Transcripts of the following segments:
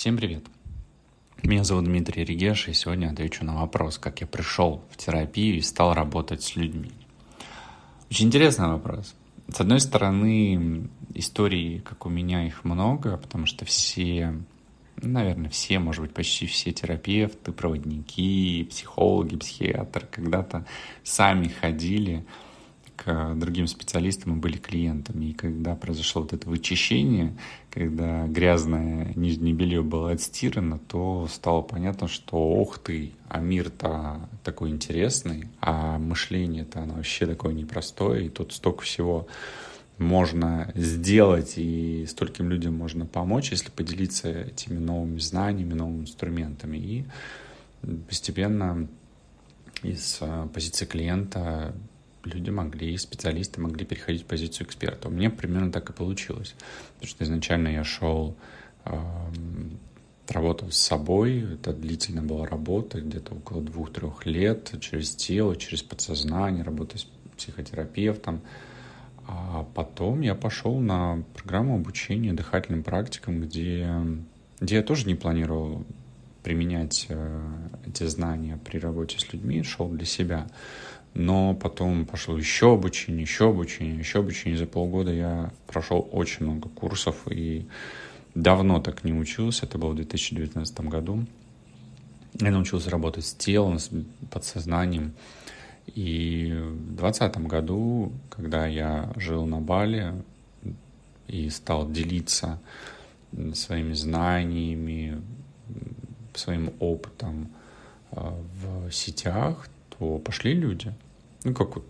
Всем привет! Меня зовут Дмитрий Регеш, и сегодня отвечу на вопрос, как я пришел в терапию и стал работать с людьми. Очень интересный вопрос. С одной стороны, истории, как у меня, их много, потому что все, наверное, все, может быть, почти все терапевты, проводники, психологи, психиатры когда-то сами ходили к другим специалистам и были клиентами. И когда произошло вот это вычищение, когда грязное нижнее белье было отстирано, то стало понятно, что ох ты, а мир-то такой интересный, а мышление-то оно вообще такое непростое, и тут столько всего можно сделать, и стольким людям можно помочь, если поделиться этими новыми знаниями, новыми инструментами. И постепенно из а, позиции клиента люди могли, специалисты могли переходить в позицию эксперта. У меня примерно так и получилось. Потому что изначально я шел, э, работал с собой, это длительная была работа, где-то около двух-трех лет, через тело, через подсознание, работа с психотерапевтом. А потом я пошел на программу обучения дыхательным практикам, где, где я тоже не планировал применять э, эти знания при работе с людьми, шел для себя но потом пошло еще обучение, еще обучение, еще обучение. За полгода я прошел очень много курсов и давно так не учился. Это было в 2019 году. Я научился работать с телом, с подсознанием. И в 2020 году, когда я жил на Бали и стал делиться своими знаниями, своим опытом э, в сетях, то пошли люди, ну, как вот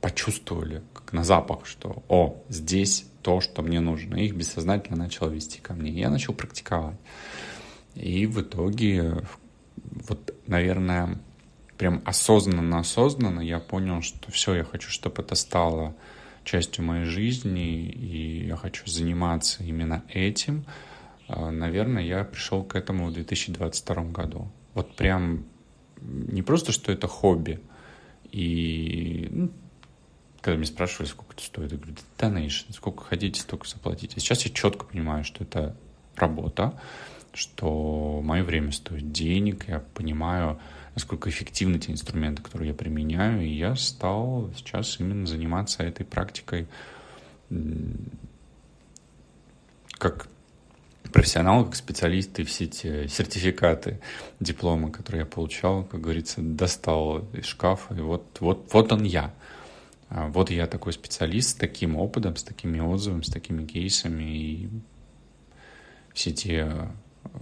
почувствовали, как на запах, что, о, здесь то, что мне нужно. И их бессознательно начало вести ко мне. Я начал практиковать. И в итоге, вот, наверное, прям осознанно-осознанно я понял, что все, я хочу, чтобы это стало частью моей жизни, и я хочу заниматься именно этим. А, наверное, я пришел к этому в 2022 году. Вот прям не просто, что это хобби, и ну, когда меня спрашивали, сколько это стоит, я говорю, donation, сколько хотите, столько заплатите. Сейчас я четко понимаю, что это работа, что мое время стоит денег, я понимаю, насколько эффективны те инструменты, которые я применяю, и я стал сейчас именно заниматься этой практикой как профессионал, как специалист, и все эти сертификаты, дипломы, которые я получал, как говорится, достал из шкафа, и вот, вот, вот он я. А вот я такой специалист с таким опытом, с такими отзывами, с такими кейсами, и все те э,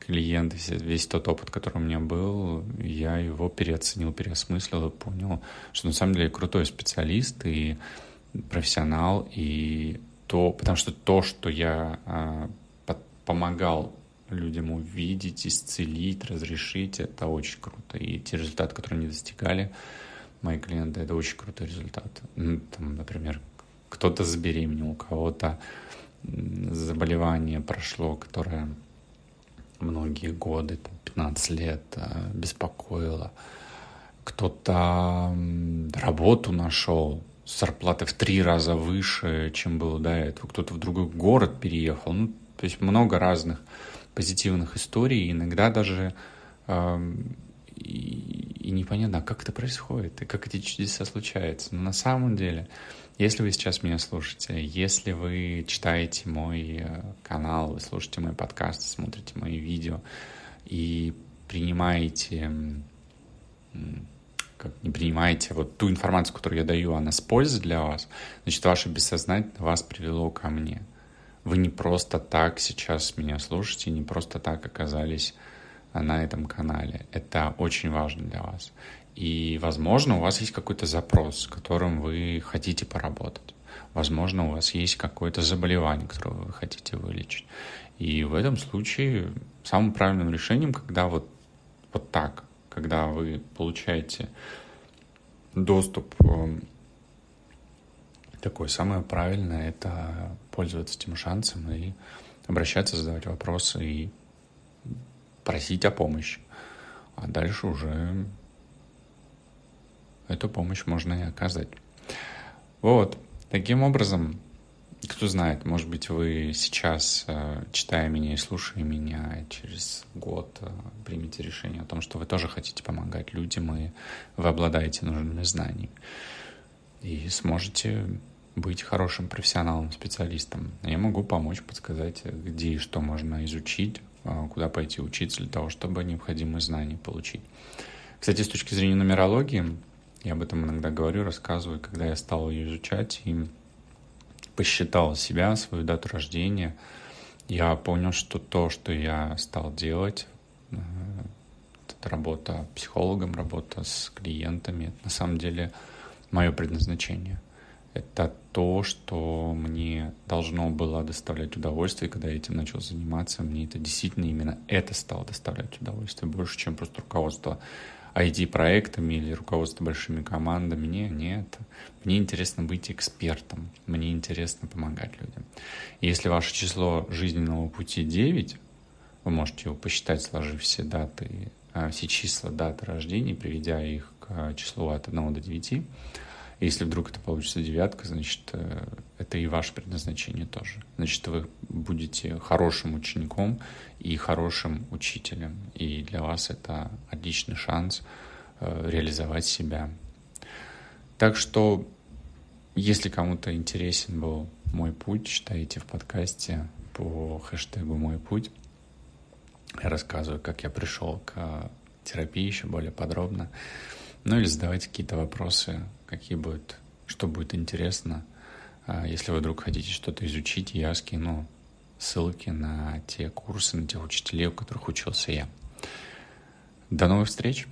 клиенты, весь тот опыт, который у меня был, я его переоценил, переосмыслил и понял, что на самом деле крутой специалист и профессионал, и то, потому что то, что я а, помогал людям увидеть, исцелить, разрешить, это очень круто. И те результаты, которые они достигали, мои клиенты, это очень крутой результат. Ну, там, например, кто-то забеременел, у кого-то заболевание прошло, которое многие годы, там, 15 лет а, беспокоило. Кто-то работу нашел, зарплаты в три раза выше, чем было до этого. Кто-то в другой город переехал. Ну, то есть много разных позитивных историй. Иногда даже э, и, и непонятно, а как это происходит, и как эти чудеса случаются. Но на самом деле, если вы сейчас меня слушаете, если вы читаете мой э, канал, вы слушаете мои подкасты, смотрите мои видео и принимаете как не принимаете вот ту информацию, которую я даю, она с пользой для вас, значит, ваше бессознательное вас привело ко мне. Вы не просто так сейчас меня слушаете, не просто так оказались на этом канале. Это очень важно для вас. И, возможно, у вас есть какой-то запрос, с которым вы хотите поработать. Возможно, у вас есть какое-то заболевание, которое вы хотите вылечить. И в этом случае самым правильным решением, когда вот, вот так когда вы получаете доступ эм, такой, самое правильное — это пользоваться этим шансом и обращаться, задавать вопросы и просить о помощи. А дальше уже эту помощь можно и оказать. Вот. Таким образом, кто знает, может быть, вы сейчас, э, читая меня и слушая меня, через год э, примете решение о том, что вы тоже хотите помогать людям, и вы обладаете нужными знаниями. И сможете быть хорошим профессионалом, специалистом. Я могу помочь, подсказать, где и что можно изучить, э, куда пойти учиться для того, чтобы необходимые знания получить. Кстати, с точки зрения нумерологии, я об этом иногда говорю, рассказываю, когда я стал ее изучать, и посчитал себя, свою дату рождения, я понял, что то, что я стал делать, э, работа психологом, работа с клиентами, это на самом деле мое предназначение. Это то, что мне должно было доставлять удовольствие, когда я этим начал заниматься. Мне это действительно именно это стало доставлять удовольствие больше, чем просто руководство IT-проектами или руководство большими командами. Не, нет. Мне интересно быть экспертом. Мне интересно помогать людям. И если ваше число жизненного пути 9, вы можете его посчитать, сложив все даты, а, все числа даты рождения, приведя их к числу от 1 до 9. Если вдруг это получится девятка, значит, э, это и ваше предназначение тоже. Значит, вы будете хорошим учеником и хорошим учителем. И для вас это отличный шанс э, реализовать себя. Так что, если кому-то интересен был мой путь, читайте в подкасте по хэштегу «Мой путь». Я рассказываю, как я пришел к терапии еще более подробно. Ну или задавайте какие-то вопросы, какие будут, что будет интересно. А если вы вдруг хотите что-то изучить, я скину ссылки на те курсы, на тех учителей, у которых учился я. До новых встреч!